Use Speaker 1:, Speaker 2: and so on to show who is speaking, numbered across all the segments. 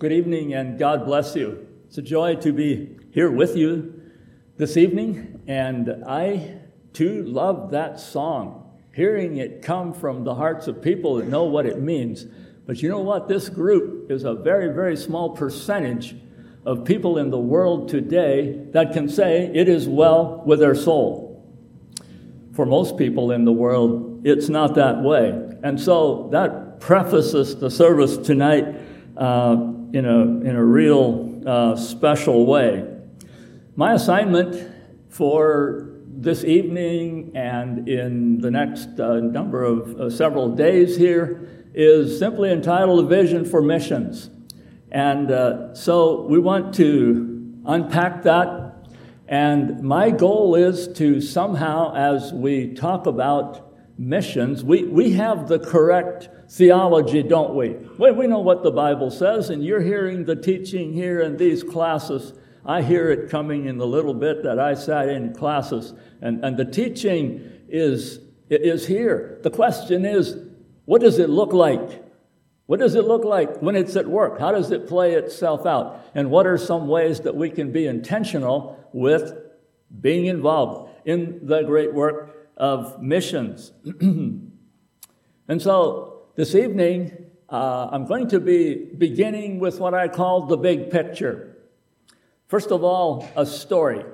Speaker 1: Good evening and God bless you. It's a joy to be here with you this evening, and I too love that song. Hearing it come from the hearts of people that know what it means. But you know what? This group is a very, very small percentage of people in the world today that can say it is well with their soul. For most people in the world, it's not that way. And so that prefaces the service tonight. Uh, in a, in a real uh, special way. My assignment for this evening and in the next uh, number of uh, several days here is simply entitled A Vision for Missions. And uh, so we want to unpack that. And my goal is to somehow, as we talk about missions, we, we have the correct theology, don't we? Well, we know what the Bible says, and you're hearing the teaching here in these classes. I hear it coming in the little bit that I sat in classes, and, and the teaching is, is here. The question is, what does it look like? What does it look like when it's at work? How does it play itself out? And what are some ways that we can be intentional with being involved in the great work of missions? and so this evening, uh, I'm going to be beginning with what I call the big picture. First of all, a story.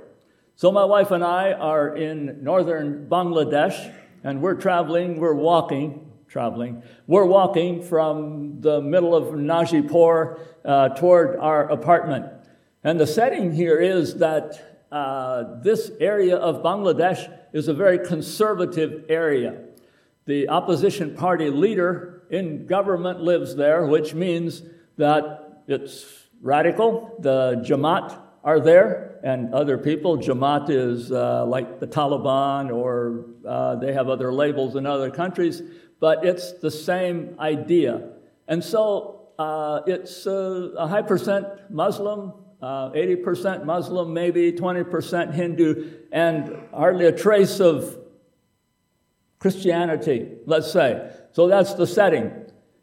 Speaker 1: So, my wife and I are in northern Bangladesh, and we're traveling, we're walking, traveling, we're walking from the middle of Najipur uh, toward our apartment. And the setting here is that uh, this area of Bangladesh is a very conservative area. The opposition party leader in government lives there, which means that it's radical. The Jamaat are there, and other people. Jamaat is uh, like the Taliban, or uh, they have other labels in other countries, but it's the same idea. And so uh, it's uh, a high percent Muslim, 80% uh, Muslim, maybe 20% Hindu, and hardly a trace of Christianity, let's say. So that's the setting.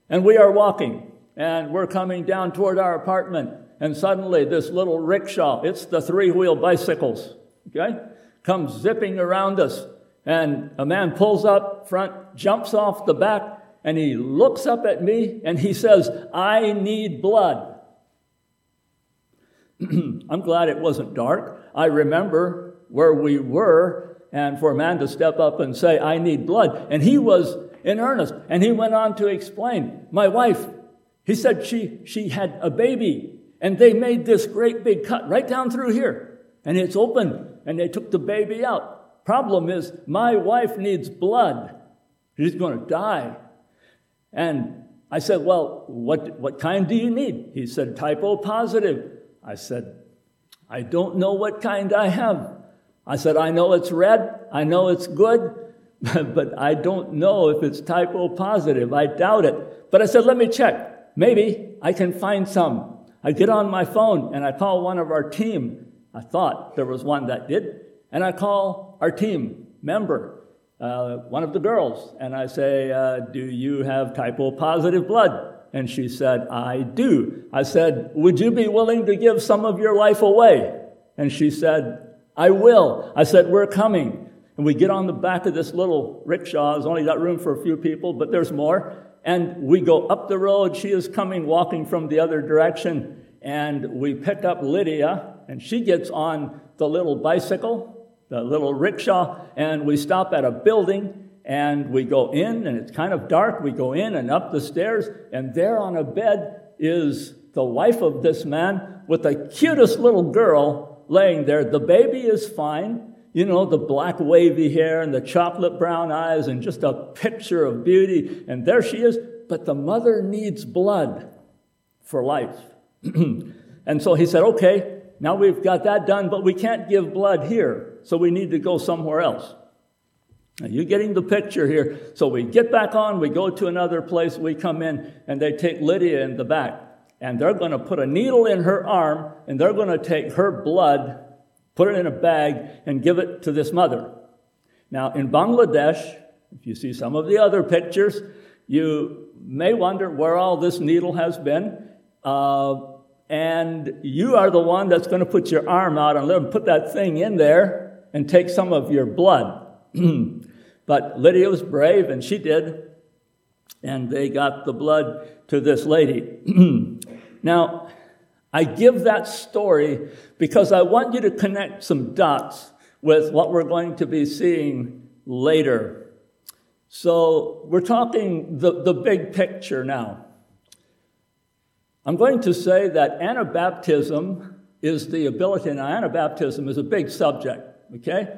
Speaker 1: And we are walking, and we're coming down toward our apartment, and suddenly this little rickshaw, it's the three wheel bicycles, okay, comes zipping around us. And a man pulls up front, jumps off the back, and he looks up at me and he says, I need blood. I'm glad it wasn't dark. I remember where we were and for a man to step up and say, I need blood. And he was in earnest. And he went on to explain, my wife, he said she, she had a baby and they made this great big cut right down through here and it's open and they took the baby out. Problem is, my wife needs blood. She's going to die. And I said, well, what, what kind do you need? He said, type O positive. I said, I don't know what kind I have. I said, I know it's red, I know it's good, but I don't know if it's type O positive. I doubt it. But I said, let me check. Maybe I can find some. I get on my phone and I call one of our team. I thought there was one that did. And I call our team member, uh, one of the girls, and I say, uh, Do you have type O positive blood? And she said, I do. I said, Would you be willing to give some of your life away? And she said, I will. I said, We're coming. And we get on the back of this little rickshaw. There's only got room for a few people, but there's more. And we go up the road. She is coming, walking from the other direction. And we pick up Lydia, and she gets on the little bicycle, the little rickshaw, and we stop at a building. And we go in, and it's kind of dark. We go in and up the stairs, and there on a bed is the wife of this man with the cutest little girl laying there. The baby is fine. You know, the black wavy hair and the chocolate brown eyes and just a picture of beauty. And there she is. But the mother needs blood for life. and so he said, okay, now we've got that done, but we can't give blood here. So we need to go somewhere else. Now, you getting the picture here? So we get back on, we go to another place, we come in, and they take Lydia in the back and they're going to put a needle in her arm and they're going to take her blood, put it in a bag, and give it to this mother. Now, in Bangladesh, if you see some of the other pictures, you may wonder where all this needle has been. Uh, and you are the one that's going to put your arm out and let him put that thing in there and take some of your blood. but Lydia was brave, and she did. And they got the blood to this lady. now, I give that story because I want you to connect some dots with what we're going to be seeing later. So, we're talking the, the big picture now. I'm going to say that Anabaptism is the ability, and Anabaptism is a big subject, okay?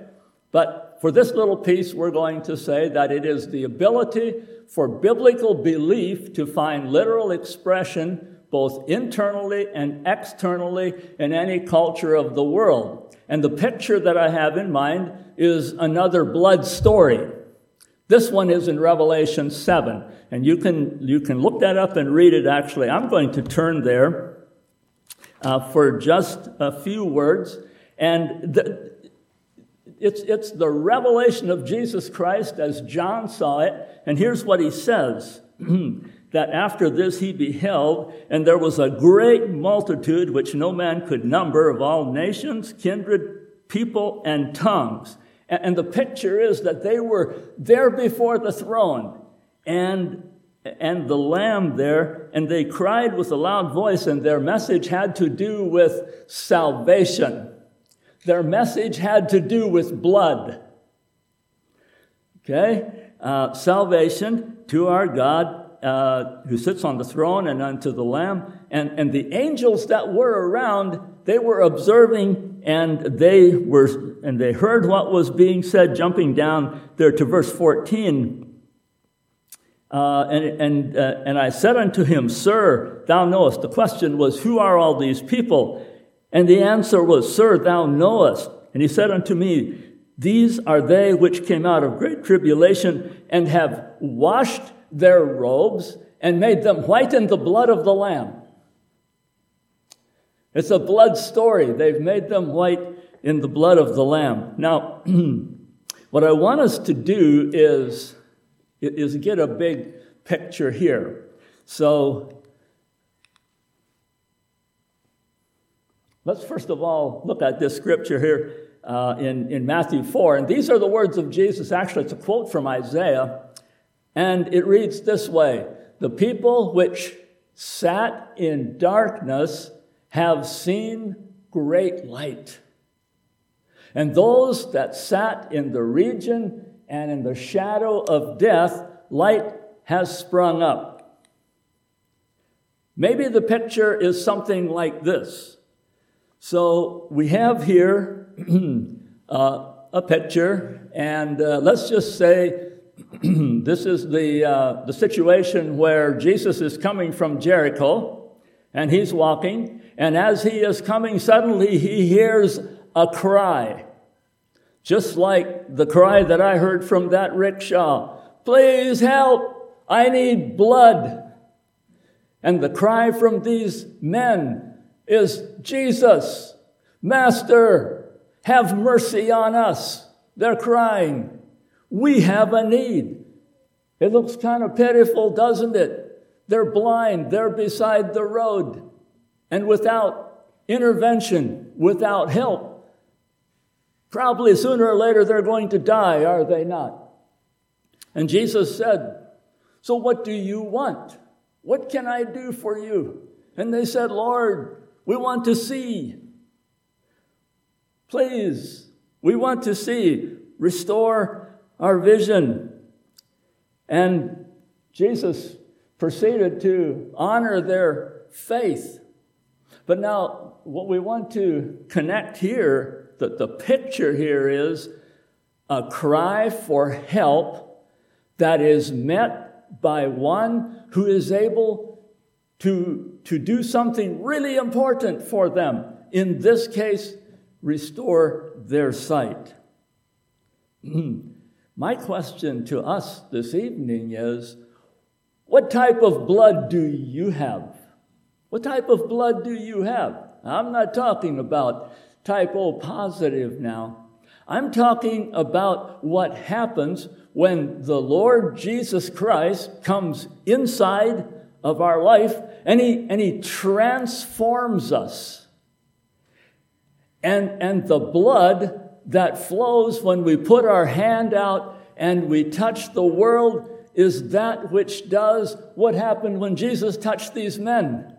Speaker 1: But for this little piece, we're going to say that it is the ability for biblical belief to find literal expression both internally and externally in any culture of the world. And the picture that I have in mind is another blood story. This one is in Revelation 7. And you can, you can look that up and read it actually. I'm going to turn there uh, for just a few words. And the, it's, it's the revelation of Jesus Christ as John saw it. And here's what he says that after this he beheld, and there was a great multitude which no man could number of all nations, kindred, people, and tongues and the picture is that they were there before the throne and, and the Lamb there, and they cried with a loud voice, and their message had to do with salvation. Their message had to do with blood. Okay? Uh, salvation to our God uh, who sits on the throne and unto the Lamb. And, and the angels that were around, they were observing and they were and they heard what was being said, jumping down there to verse 14. Uh, and and, uh, and I said unto him, Sir, thou knowest. The question was, Who are all these people? And the answer was, Sir, thou knowest. And he said unto me, These are they which came out of great tribulation and have washed their robes and made them white in the blood of the Lamb. It's a blood story. They've made them white in the blood of the Lamb. Now, what I want us to do is, is get a big picture here. So, let's first of all look at this scripture here uh, in, in Matthew 4. And these are the words of Jesus. Actually, it's a quote from Isaiah. And it reads this way The people which sat in darkness have seen great light. And those that sat in the region and in the shadow of death, light has sprung up. Maybe the picture is something like this. So we have here uh, a picture, and uh, let's just say this is the, uh, the situation where Jesus is coming from Jericho and he's walking. And as he is coming, suddenly he hears a cry, just like the cry that I heard from that rickshaw Please help! I need blood. And the cry from these men is Jesus, Master, have mercy on us. They're crying. We have a need. It looks kind of pitiful, doesn't it? They're blind, they're beside the road, and without intervention, without help, probably sooner or later they're going to die, are they not? And Jesus said, So what do you want? What can I do for you? And they said, Lord, we want to see. Please, we want to see. Restore our vision. And Jesus proceeded to honor their faith. But now, what we want to connect here, that the picture here is a cry for help that is met by one who is able to, to do something really important for them. In this case, restore their sight. My question to us this evening is what type of blood do you have? What type of blood do you have? I'm not talking about type O positive now. I'm talking about what happens when the Lord Jesus Christ comes inside of our life, and He, and he transforms us. And, and the blood that flows when we put our hand out and we touch the world is that which does what happened when Jesus touched these men.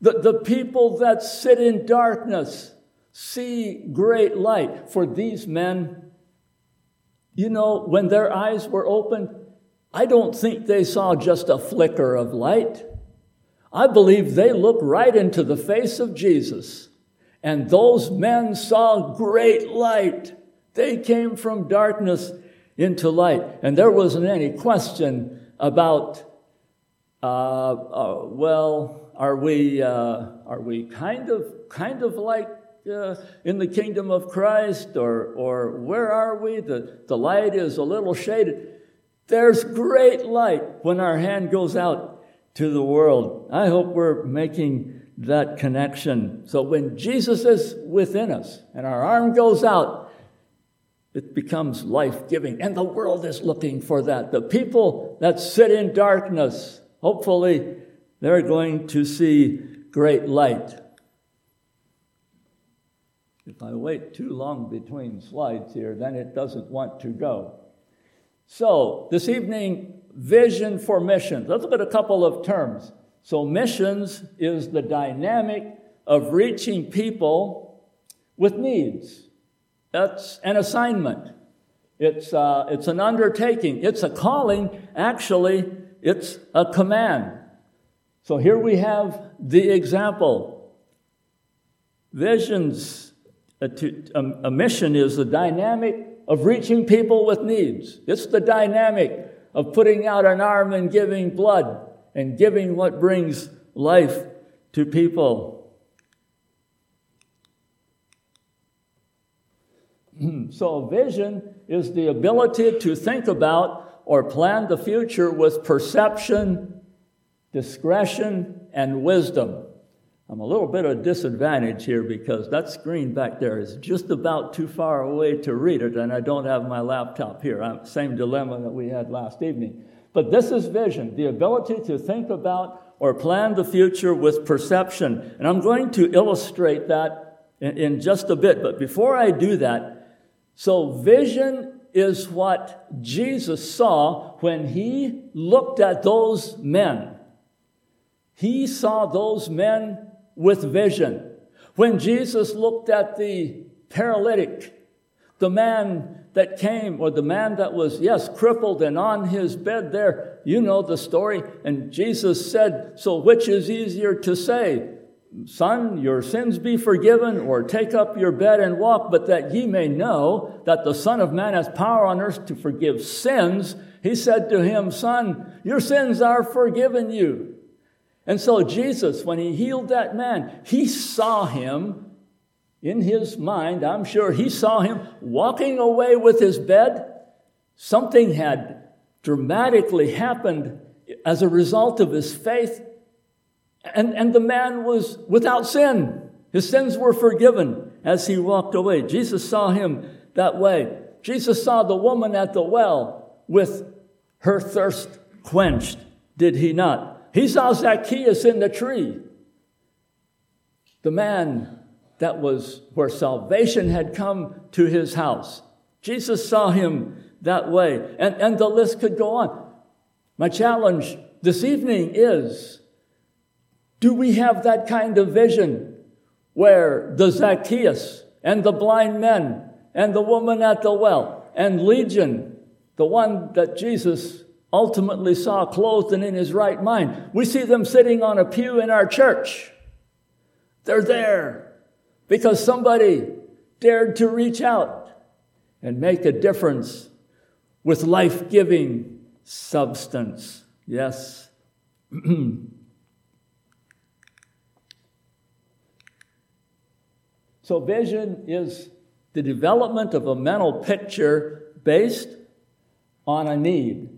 Speaker 1: The, the people that sit in darkness see great light. For these men, you know, when their eyes were opened, I don't think they saw just a flicker of light. I believe they looked right into the face of Jesus. And those men saw great light. They came from darkness into light. And there wasn't any question about, uh, uh, well, are we, uh, are we kind of, kind of like uh, in the kingdom of Christ, or, or where are we? The, the light is a little shaded. There's great light when our hand goes out to the world. I hope we're making that connection. So when Jesus is within us and our arm goes out, it becomes life giving. And the world is looking for that. The people that sit in darkness, hopefully, they're going to see great light. If I wait too long between slides here, then it doesn't want to go. So, this evening, vision for missions. Let's look at a couple of terms. So, missions is the dynamic of reaching people with needs. That's an assignment. It's, uh, it's an undertaking. It's a calling. Actually, it's a command. So here we have the example. Visions, a, mission is the dynamic of reaching people with needs. It's the dynamic of putting out an arm and giving blood and giving what brings life to people. Hmm. so, vision is the ability to think about or plan the future with perception, discretion, and wisdom. I'm a little bit of a disadvantage here because that screen back there is just about too far away to read it, and I don't have my laptop here. I'm, same dilemma that we had last evening. But this is vision, the ability to think about or plan the future with perception. And I'm going to illustrate that in, in just a bit. But before I do that, so vision is what Jesus saw when he looked at those men. He saw those men with vision. When Jesus looked at the paralytic, the man that came, or the man that was, yes, crippled and on his bed there, you know the story. And Jesus said, So which is easier to say? Son, your sins be forgiven, or take up your bed and walk, but that ye may know that the Son of Man has power on earth to forgive sins. He said to him, Son, your sins are forgiven you. And so Jesus, when he healed that man, he saw him in his mind. I'm sure he saw him walking away with his bed. Something had dramatically happened as a result of his faith. And, and the man was without sin. His sins were forgiven as he walked away. Jesus saw him that way. Jesus saw the woman at the well with her thirst quenched, did he not? He saw Zacchaeus in the tree, the man that was where salvation had come to his house. Jesus saw him that way, and, and the list could go on. My challenge this evening is do we have that kind of vision where the Zacchaeus and the blind men and the woman at the well and Legion, the one that Jesus ultimately saw clothed and in his right mind. We see them sitting on a pew in our church. They're there because somebody dared to reach out and make a difference with life giving substance. Yes. so, vision is the development of a mental picture based on a need.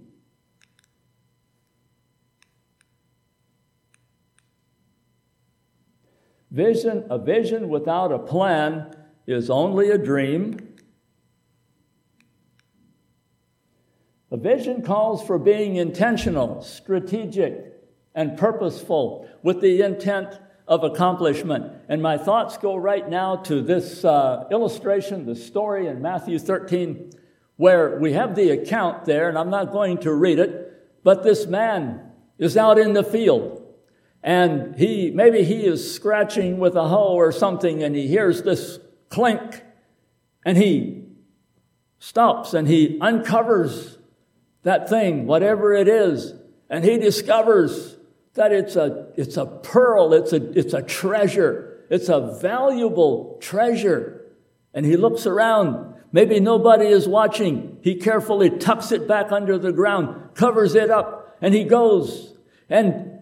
Speaker 1: Vision, a vision without a plan is only a dream. A vision calls for being intentional, strategic, and purposeful with the intent of accomplishment. And my thoughts go right now to this uh, illustration, the story in Matthew 13, where we have the account there, and I'm not going to read it, but this man is out in the field. And he, maybe he is scratching with a hoe or something, and he hears this clink, and he stops and he uncovers that thing, whatever it is, and he discovers that it's a, it's a pearl, it's a, it's a treasure, it's a valuable treasure. And he looks around. Maybe nobody is watching. He carefully tucks it back under the ground, covers it up, and he goes and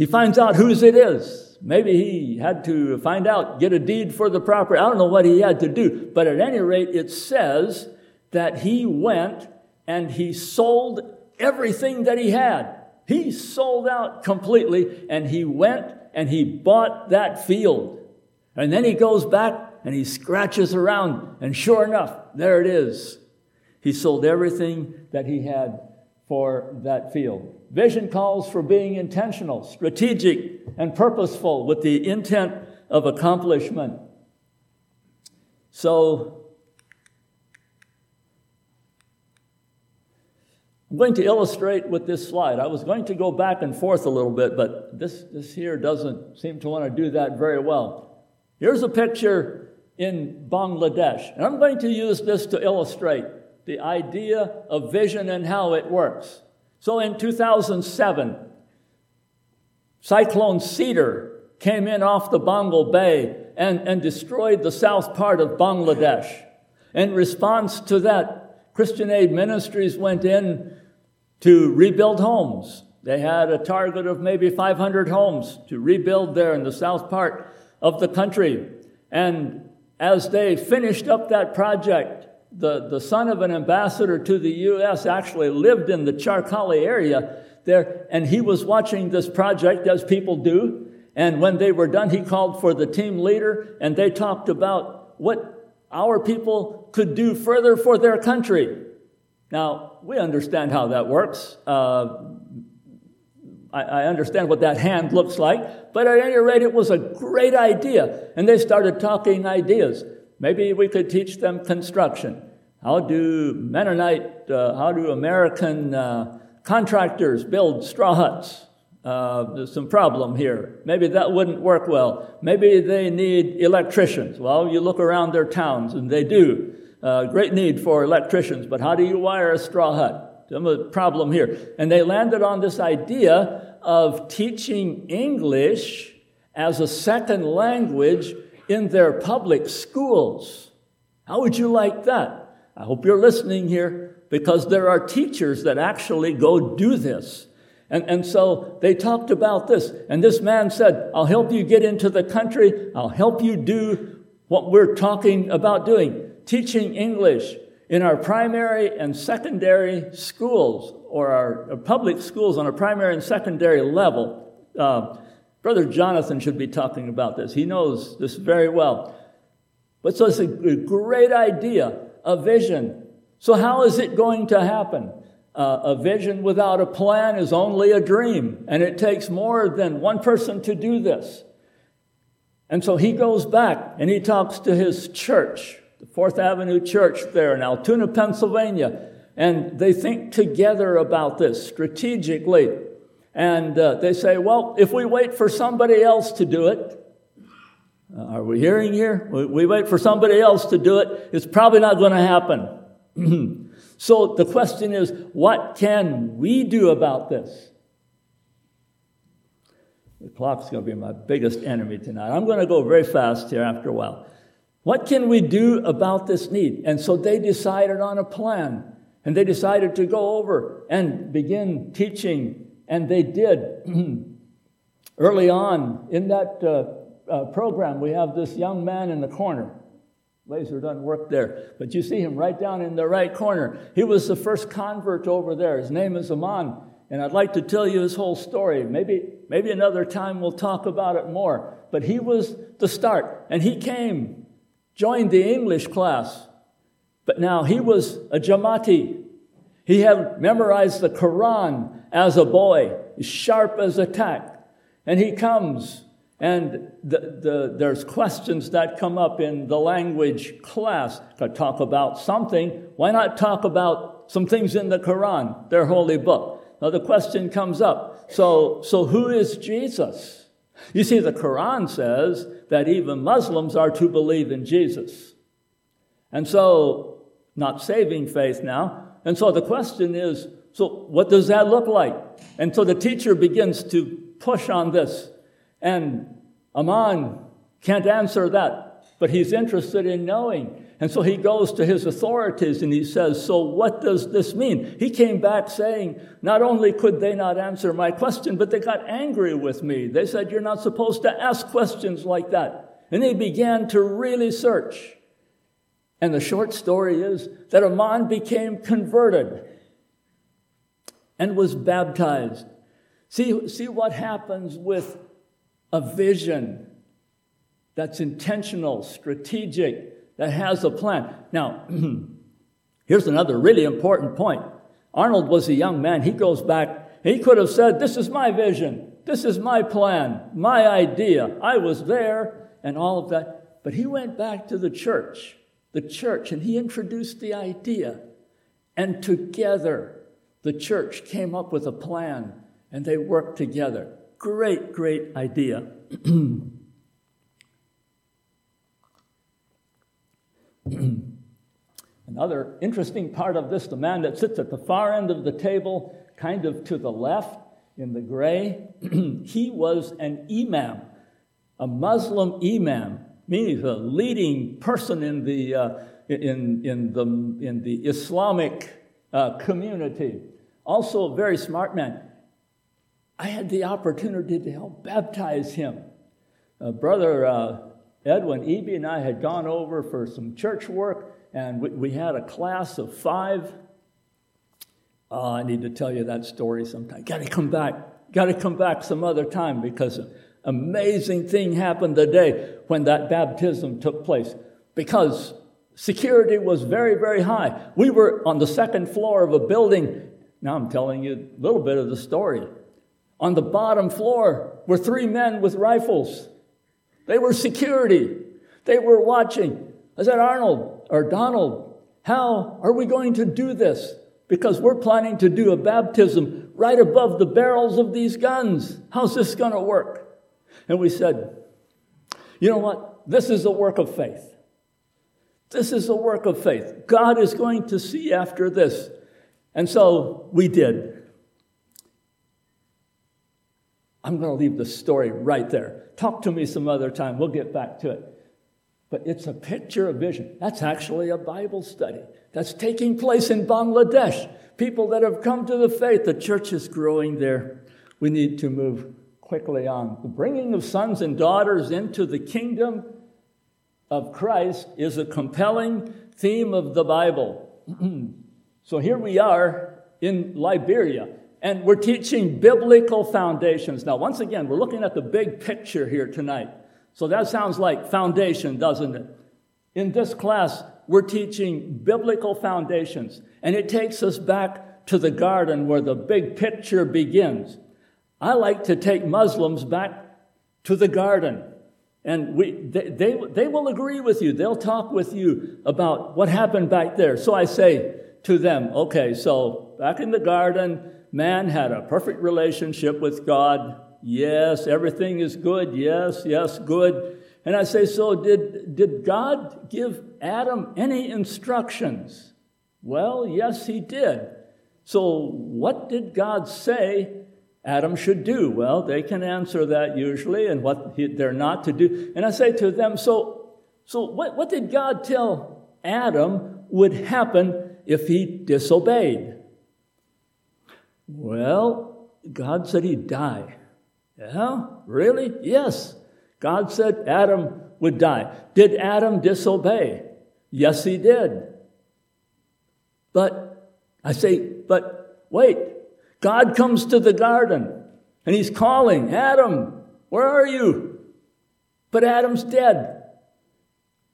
Speaker 1: he finds out whose it is. Maybe he had to find out, get a deed for the property. I don't know what he had to do, but at any rate, it says that he went and he sold everything that he had. He sold out completely and he went and he bought that field. And then he goes back and he scratches around, and sure enough, there it is. He sold everything that he had for that field. Vision calls for being intentional, strategic, and purposeful with the intent of accomplishment. So, I'm going to illustrate with this slide. I was going to go back and forth a little bit, but this, this here doesn't seem to want to do that very well. Here's a picture in Bangladesh, and I'm going to use this to illustrate the idea of vision and how it works. So in 2007, Cyclone Sidr came in off the Bengal Bay and, and destroyed the south part of Bangladesh. In response to that, Christian Aid Ministries went in to rebuild homes. They had a target of maybe 500 homes to rebuild there in the south part of the country. And as they finished up that project, the, the son of an ambassador to the U.S. actually lived in the Charkali area there, and he was watching this project as people do. And when they were done, he called for the team leader, and they talked about what our people could do further for their country. Now, we understand how that works. Uh, I, I, understand what that hand looks like, but at any rate, it was a great idea. And they started talking ideas. Maybe we could teach them construction. How do Mennonite, uh, how do American uh, contractors build straw huts? Uh, there's some problem here. Maybe that wouldn't work well. Maybe they need electricians. Well, you look around their towns and they do. Uh, great need for electricians, but how do you wire a straw hut? Some of the problem here. And they landed on this idea of teaching English as a second language in their public schools. How would you like that? I hope you're listening here because there are teachers that actually go do this. And, and so they talked about this. And this man said, I'll help you get into the country. I'll help you do what we're talking about doing teaching English in our primary and secondary schools or our public schools on a primary and secondary level. Uh, Brother Jonathan should be talking about this. He knows this very well. But so it's a great idea, a vision. So, how is it going to happen? Uh, a vision without a plan is only a dream, and it takes more than one person to do this. And so he goes back and he talks to his church the Fourth Avenue Church there in Altoona, Pennsylvania. And they think together about this strategically. And uh, they say, well, if we wait for somebody else to do it, uh, are we hearing here? We, we wait for somebody else to do it, it's probably not going to happen. so the question is, what can we do about this? The clock's going to be my biggest enemy tonight. I'm going to go very fast here after a while. What can we do about this need? And so they decided on a plan. And they decided to go over and begin teaching. And they did. Early on in that uh, uh, program, we have this young man in the corner. Laser doesn't work there, but you see him right down in the right corner. He was the first convert over there. His name is Aman. And I'd like to tell you his whole story. Maybe, maybe another time we'll talk about it more. But he was the start. And he came joined the English class. But now he was a Jamati. He had memorized the Quran as a boy. Sharp as a tack. And he comes, and the, the, there's questions that come up in the language class. To talk about something, why not talk about some things in the Quran, their holy book? Now the question comes up. So, so who is Jesus? You see, the Quran says that even Muslims are to believe in Jesus. And so, not saving faith now. And so the question is so what does that look like? And so the teacher begins to push on this. And Aman can't answer that, but he's interested in knowing. And so he goes to his authorities and he says, So what does this mean? He came back saying, Not only could they not answer my question, but they got angry with me. They said, You're not supposed to ask questions like that. And they began to really search. And the short story is that Aman became converted and was baptized. See, see what happens with a vision that's intentional, strategic, that has a plan. Now, here's another really important point. Arnold was a young man. He goes back, he could have said, This is my vision, this is my plan, my idea. I was there, and all of that. But he went back to the church the church, and he introduced the idea. And together, the church came up with a plan and they worked together. Great, great idea. Another interesting part of this the man that sits at the far end of the table, kind of to the left in the gray, he was an imam, a Muslim imam meaning the leading person in the, uh, in, in, the, in the Islamic uh, community. Also a very smart man. I had the opportunity to help baptize him. Uh, Brother uh, Edwin Eby and I had gone over for some church work, and we, we had a class of five. Oh, I need to tell you that story sometime. Got to come back. Got to come back some other time because amazing thing happened the day when that baptism took place because security was very, very high. We were on the second floor of a building. Now I'm telling you a little bit of the story. On the bottom floor were three men with rifles. They were security. They were watching. I said, Arnold or Donald, how are we going to do this? Because we're planning to do a baptism right above the barrels of these guns. How's this going to work? And we said, you know what? This is a work of faith. This is a work of faith. God is going to see after this. And so we did. I'm going to leave the story right there. Talk to me some other time. We'll get back to it. But it's a picture of vision. That's actually a Bible study that's taking place in Bangladesh. People that have come to the faith, the church is growing there. We need to move quickly on. The bringing of sons and daughters into the kingdom of Christ is a compelling theme of the Bible. so here we are in Liberia, and we're teaching biblical foundations. Now, once again, we're looking at the big picture here tonight. So that sounds like foundation, doesn't it? In this class, we're teaching biblical foundations, and it takes us back to the garden where the big picture begins. I like to take Muslims back to the garden. And we, they, they, they will agree with you. They'll talk with you about what happened back there. So I say to them, okay, so back in the garden, man had a perfect relationship with God. Yes, everything is good. Yes, yes, good. And I say, so did, did God give Adam any instructions? Well, yes, he did. So what did God say Adam should do? Well, they can answer that usually and what they're not to do. And I say to them, so, so what, what did God tell Adam would happen if he disobeyed? Well, God said he'd die. Yeah, really? Yes. God said Adam would die. Did Adam disobey? Yes, he did. But I say, but wait, God comes to the garden and he's calling, Adam, where are you? But Adam's dead.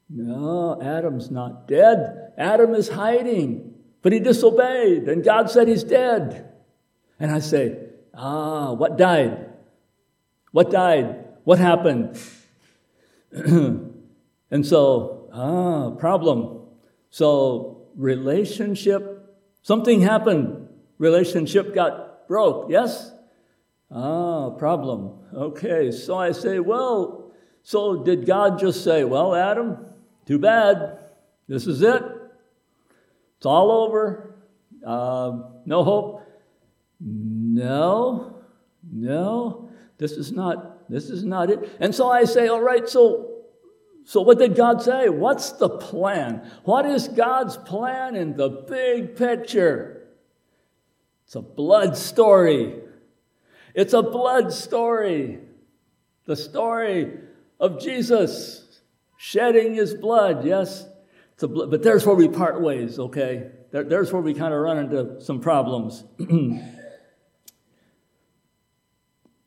Speaker 1: No, Adam's not dead. Adam is hiding, but he disobeyed, and God said he's dead. And I say, Ah, what died? What died? What happened? and so, ah, problem. So, relationship, something happened. Relationship got broke, yes? Ah, problem. Okay, so I say, well, so did God just say, well, Adam, too bad. This is it. It's all over. Uh, no hope. No, no, this is not, this is not it. And so I say, all right, so so what did God say? What's the plan? What is God's plan in the big picture? It's a blood story. It's a blood story. The story of Jesus shedding his blood, yes. Bl- but there's where we part ways, okay? There, there's where we kind of run into some problems.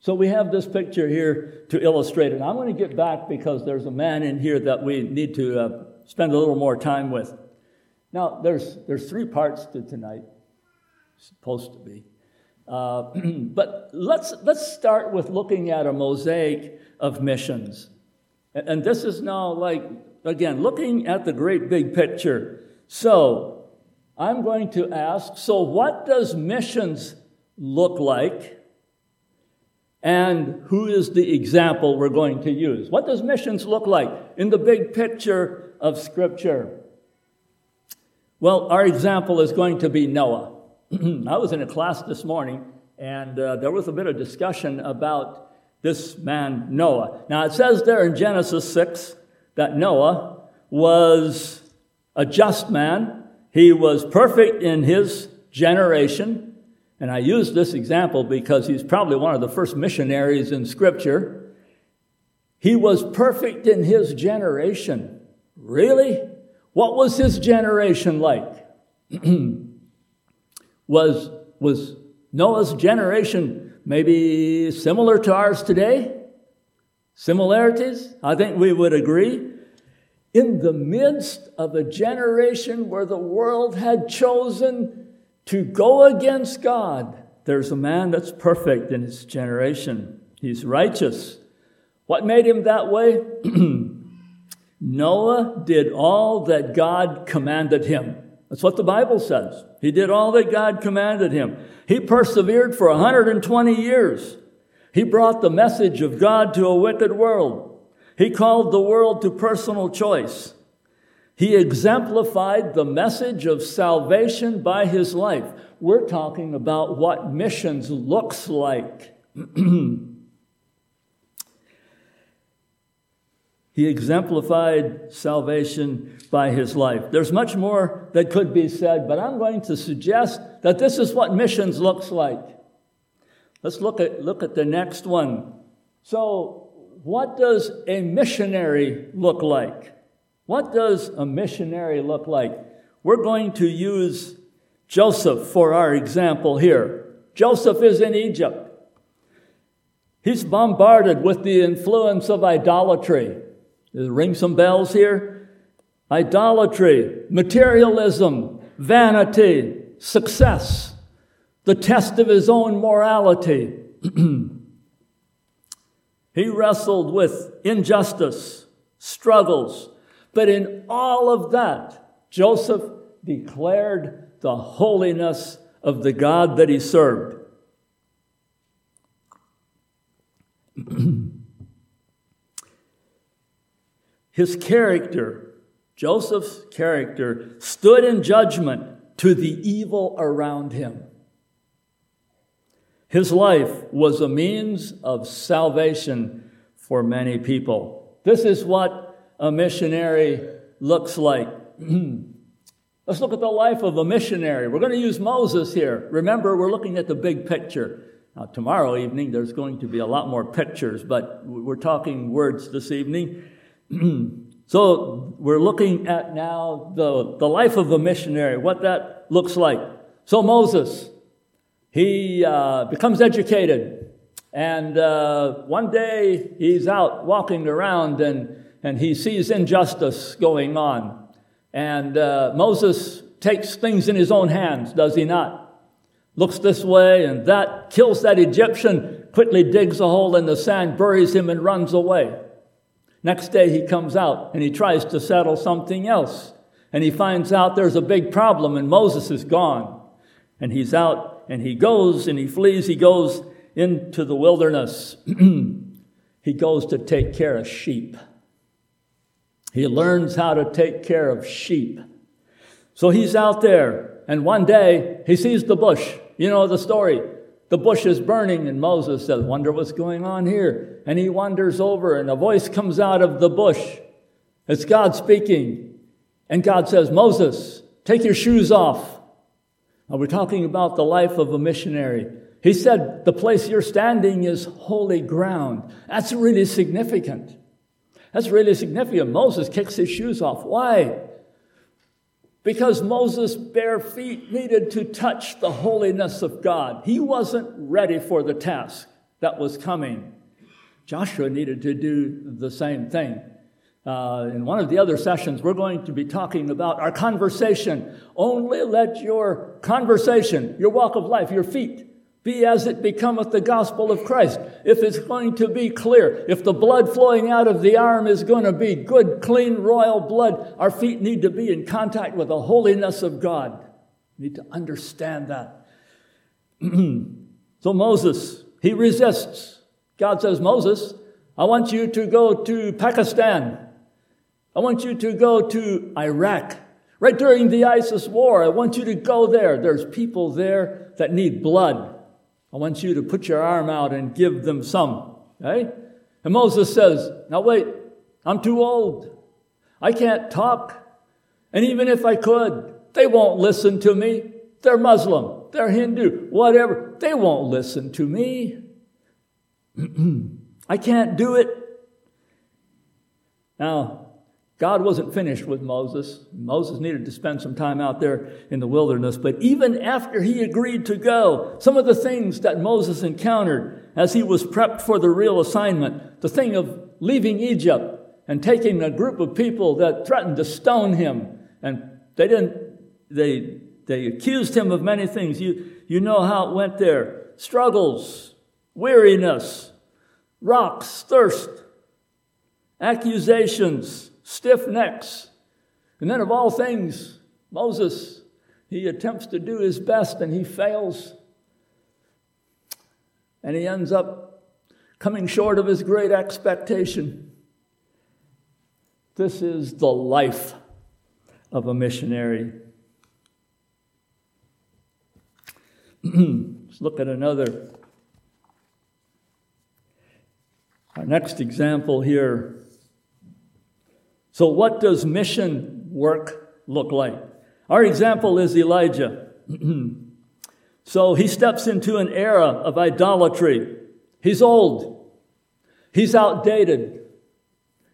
Speaker 1: So we have this picture here to illustrate it. I'm going to get back because there's a man in here that we need to uh, spend a little more time with. Now, there's, there's three parts to tonight, supposed to be. Uh, but let's, let's start with looking at a mosaic of missions. And, and this is now like, again, looking at the great big picture. So, I'm going to ask so, what does missions look like? and who is the example we're going to use. What does missions look like in the big picture of Scripture? Well, our example is going to be Noah. I was in a class this morning, and uh, there was a bit of discussion about this man, Noah. Now, it says there in Genesis 6 that Noah was a just man, he was perfect in his generation. And I use this example because he's probably one of the first missionaries in Scripture. He was perfect in his generation. Really? What was his generation like? was, was Noah's generation maybe similar to ours today? Similarities? I think we would agree. In the midst of a generation where the world had chosen to go against God. There's a man that's perfect in his generation. He's righteous. What made him that way? Noah did all that God commanded him. That's what the Bible says. He did all that God commanded him. He persevered for 120 years. He brought the message of God to a wicked world. He called the world to personal choice. He exemplified the message of salvation by his life. We're talking about what missions looks like. he exemplified salvation by his life. There's much more that could be said, but I'm going to suggest that this is what missions looks like. Let's look at, look at the next one. So, what does a missionary look like? What does a missionary look like? We're going to use Joseph for our example here. Joseph is in Egypt. He's bombarded with the influence of idolatry. Ring some bells here? Idolatry, materialism, vanity, success, the test of his own morality. he wrestled with injustice, struggles, but in all of that, Joseph declared the holiness of the God that he served. His character, Joseph's character, stood in judgment to the evil around him. His life was a means of salvation for many people. This is what a missionary looks like. Let's look at the life of a missionary. We're going to use Moses here. Remember, we're looking at the big picture. Now, tomorrow evening, there's going to be a lot more pictures, but we're talking words this evening. so, we're looking at now the, the life of a missionary, what that looks like. So, Moses, he uh, becomes educated, and uh, one day he's out walking around and and he sees injustice going on. And uh, Moses takes things in his own hands, does he not? looks this way and that, kills that Egyptian, quickly digs a hole in the sand, buries him, and runs away. Next day he comes out and he tries to settle something else. And he finds out there's a big problem and Moses is gone. And he's out and he goes and he flees. He goes into the wilderness. he goes to take care of sheep. He learns how to take care of sheep. So he's out there, and one day he sees the bush. You know the story. The bush is burning, and Moses says, Wonder what's going on here. And he wanders over, and a voice comes out of the bush. It's God speaking. And God says, Moses, take your shoes off. Now, we're talking about the life of a missionary. He said, The place you're standing is holy ground. That's really significant. That's really significant. Moses kicks his shoes off. Why? Because Moses' bare feet needed to touch the holiness of God. He wasn't ready for the task that was coming. Joshua needed to do the same thing. Uh, in one of the other sessions, we're going to be talking about our conversation. Only let your conversation, your walk of life, your feet, be as it becometh the gospel of Christ. If it's going to be clear, if the blood flowing out of the arm is going to be good, clean, royal blood, our feet need to be in contact with the holiness of God. We need to understand that. so Moses, he resists. God says, Moses, I want you to go to Pakistan. I want you to go to Iraq. Right during the ISIS war, I want you to go there. There's people there that need blood. I want you to put your arm out and give them some. Okay? And Moses says, Now wait, I'm too old. I can't talk. And even if I could, they won't listen to me. They're Muslim, they're Hindu, whatever. They won't listen to me. I can't do it. Now, God wasn't finished with Moses. Moses needed to spend some time out there in the wilderness. But even after he agreed to go, some of the things that Moses encountered as he was prepped for the real assignment, the thing of leaving Egypt and taking a group of people that threatened to stone him, and they didn't, they, they accused him of many things. You, you know how it went there struggles, weariness, rocks, thirst, accusations stiff necks. And then, of all things, Moses, he attempts to do his best and he fails. And he ends up coming short of his great expectation. This is the life of a missionary. Let's look at another. Our next example here so, what does mission work look like? Our example is Elijah. so, he steps into an era of idolatry. He's old, he's outdated,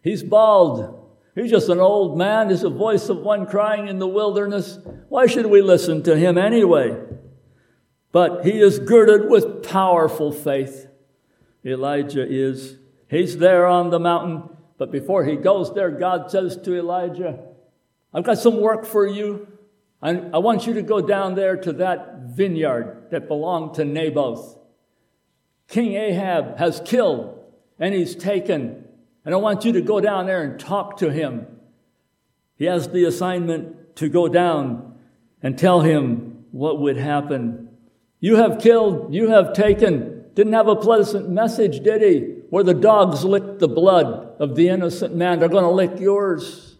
Speaker 1: he's bald. He's just an old man. He's a voice of one crying in the wilderness. Why should we listen to him anyway? But he is girded with powerful faith. Elijah is. He's there on the mountain. But before he goes there, God says to Elijah, I've got some work for you. I, I want you to go down there to that vineyard that belonged to Naboth. King Ahab has killed and he's taken. And I want you to go down there and talk to him. He has the assignment to go down and tell him what would happen. You have killed, you have taken. Didn't have a pleasant message, did he? Where the dogs lick the blood of the innocent man, they're going to lick yours.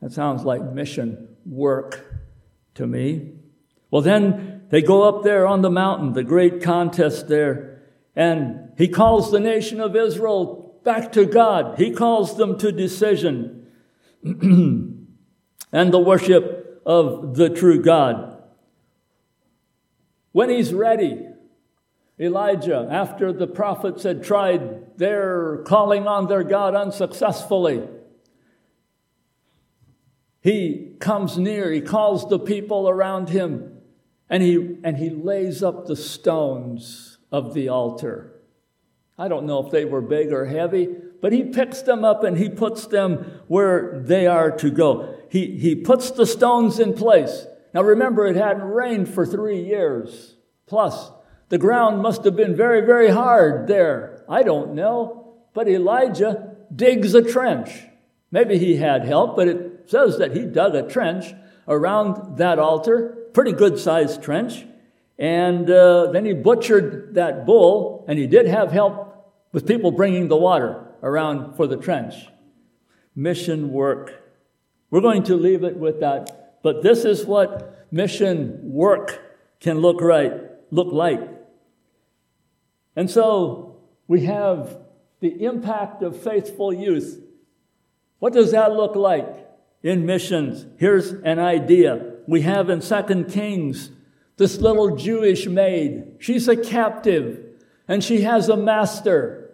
Speaker 1: That sounds like mission work to me. Well, then they go up there on the mountain, the great contest there, and he calls the nation of Israel back to God. He calls them to decision and the worship of the true God. When he's ready, Elijah, after the prophets had tried their calling on their God unsuccessfully, he comes near, he calls the people around him, and he, and he lays up the stones of the altar. I don't know if they were big or heavy, but he picks them up and he puts them where they are to go. He, he puts the stones in place. Now remember, it hadn't rained for three years. Plus, the ground must have been very, very hard there. I don't know. But Elijah digs a trench. Maybe he had help, but it says that he dug a trench around that altar, pretty good sized trench. And uh, then he butchered that bull, and he did have help with people bringing the water around for the trench. Mission work. We're going to leave it with that. But this is what mission work can look right, look like. And so we have the impact of faithful youth. What does that look like in missions? Here's an idea. We have in Second Kings this little Jewish maid. She's a captive and she has a master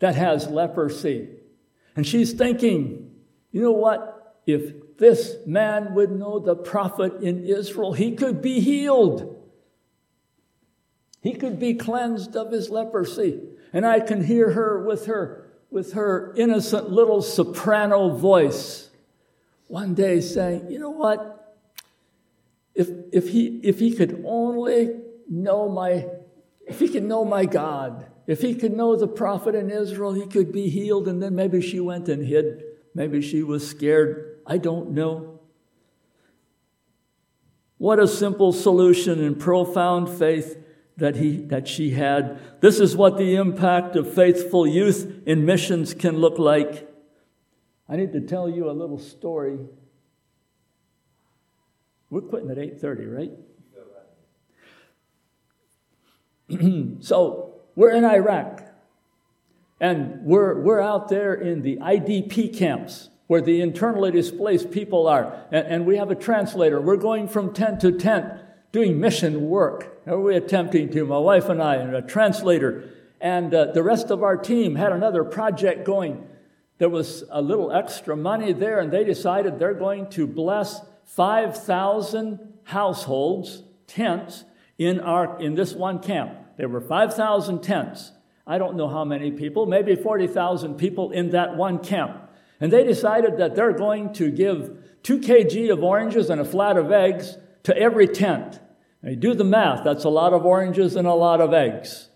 Speaker 1: that has leprosy. And she's thinking, you know what? If this man would know the prophet in Israel, he could be healed. He could be cleansed of his leprosy. And I can hear her with her with her innocent little soprano voice one day saying, "You know what? If if he if he could only know my if he could know my God, if he could know the prophet in Israel, he could be healed." And then maybe she went and hid. Maybe she was scared. I don't know. What a simple solution and profound faith that, he, that she had. This is what the impact of faithful youth in missions can look like. I need to tell you a little story. We're quitting at 8:30, right? so we're in Iraq, and we're, we're out there in the IDP camps where the internally displaced people are, and, and we have a translator. We're going from tent to tent doing mission work. We attempting to? My wife and I, and a translator, and uh, the rest of our team had another project going. There was a little extra money there, and they decided they're going to bless 5,000 households, tents, in, our, in this one camp. There were 5,000 tents. I don't know how many people, maybe 40,000 people in that one camp. And they decided that they're going to give 2 kg of oranges and a flat of eggs to every tent. Now, you do the math, that's a lot of oranges and a lot of eggs.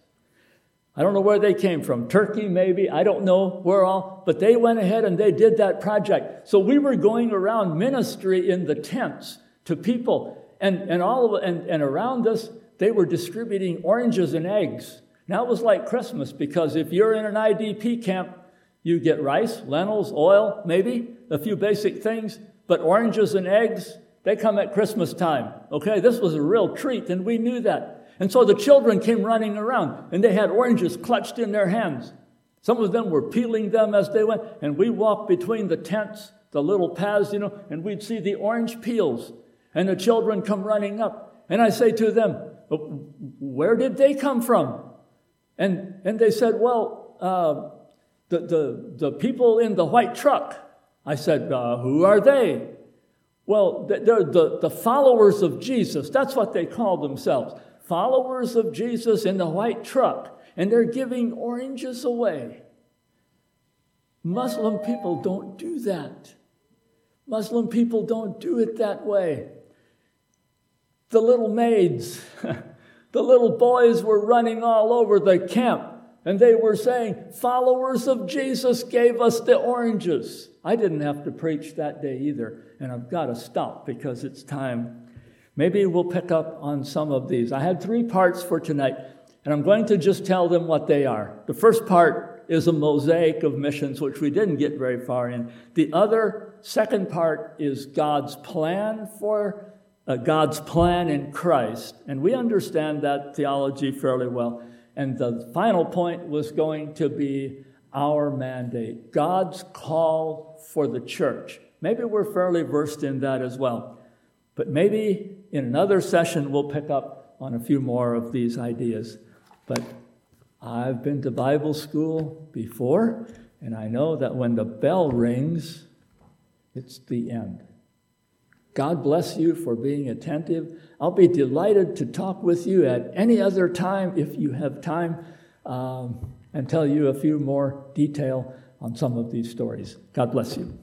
Speaker 1: I don't know where they came from. Turkey, maybe. I don't know where all. But they went ahead and they did that project. So we were going around ministry in the tents to people. And, and, all of, and, and around us, they were distributing oranges and eggs. Now it was like Christmas because if you're in an IDP camp, you get rice, lentils, oil, maybe, a few basic things. But oranges and eggs, they come at Christmas time. Okay, this was a real treat, and we knew that. And so the children came running around, and they had oranges clutched in their hands. Some of them were peeling them as they went, and we walked between the tents, the little paths, you know, and we'd see the orange peels, and the children come running up. And I say to them, Where did they come from? And, and they said, Well, uh, the, the, the people in the white truck. I said, uh, Who are they? Well, they're the, the followers of Jesus. That's what they call themselves. Followers of Jesus in the white truck. And they're giving oranges away. Muslim people don't do that. Muslim people don't do it that way. The little maids, the little boys were running all over the camp and they were saying, Followers of Jesus gave us the oranges. I didn't have to preach that day either, and I've got to stop because it's time. Maybe we'll pick up on some of these. I had three parts for tonight, and I'm going to just tell them what they are. The first part is a mosaic of missions, which we didn't get very far in. The other, second part, is God's plan for uh, God's plan in Christ, and we understand that theology fairly well. And the final point was going to be our mandate, God's call for the church. Maybe we're fairly versed in that as well. But maybe in another session we'll pick up on a few more of these ideas. But I've been to Bible school before, and I know that when the bell rings, it's the end. God bless you for being attentive. I'll be delighted to talk with you at any other time if you have time um, and tell you a few more detail on some of these stories. God bless you.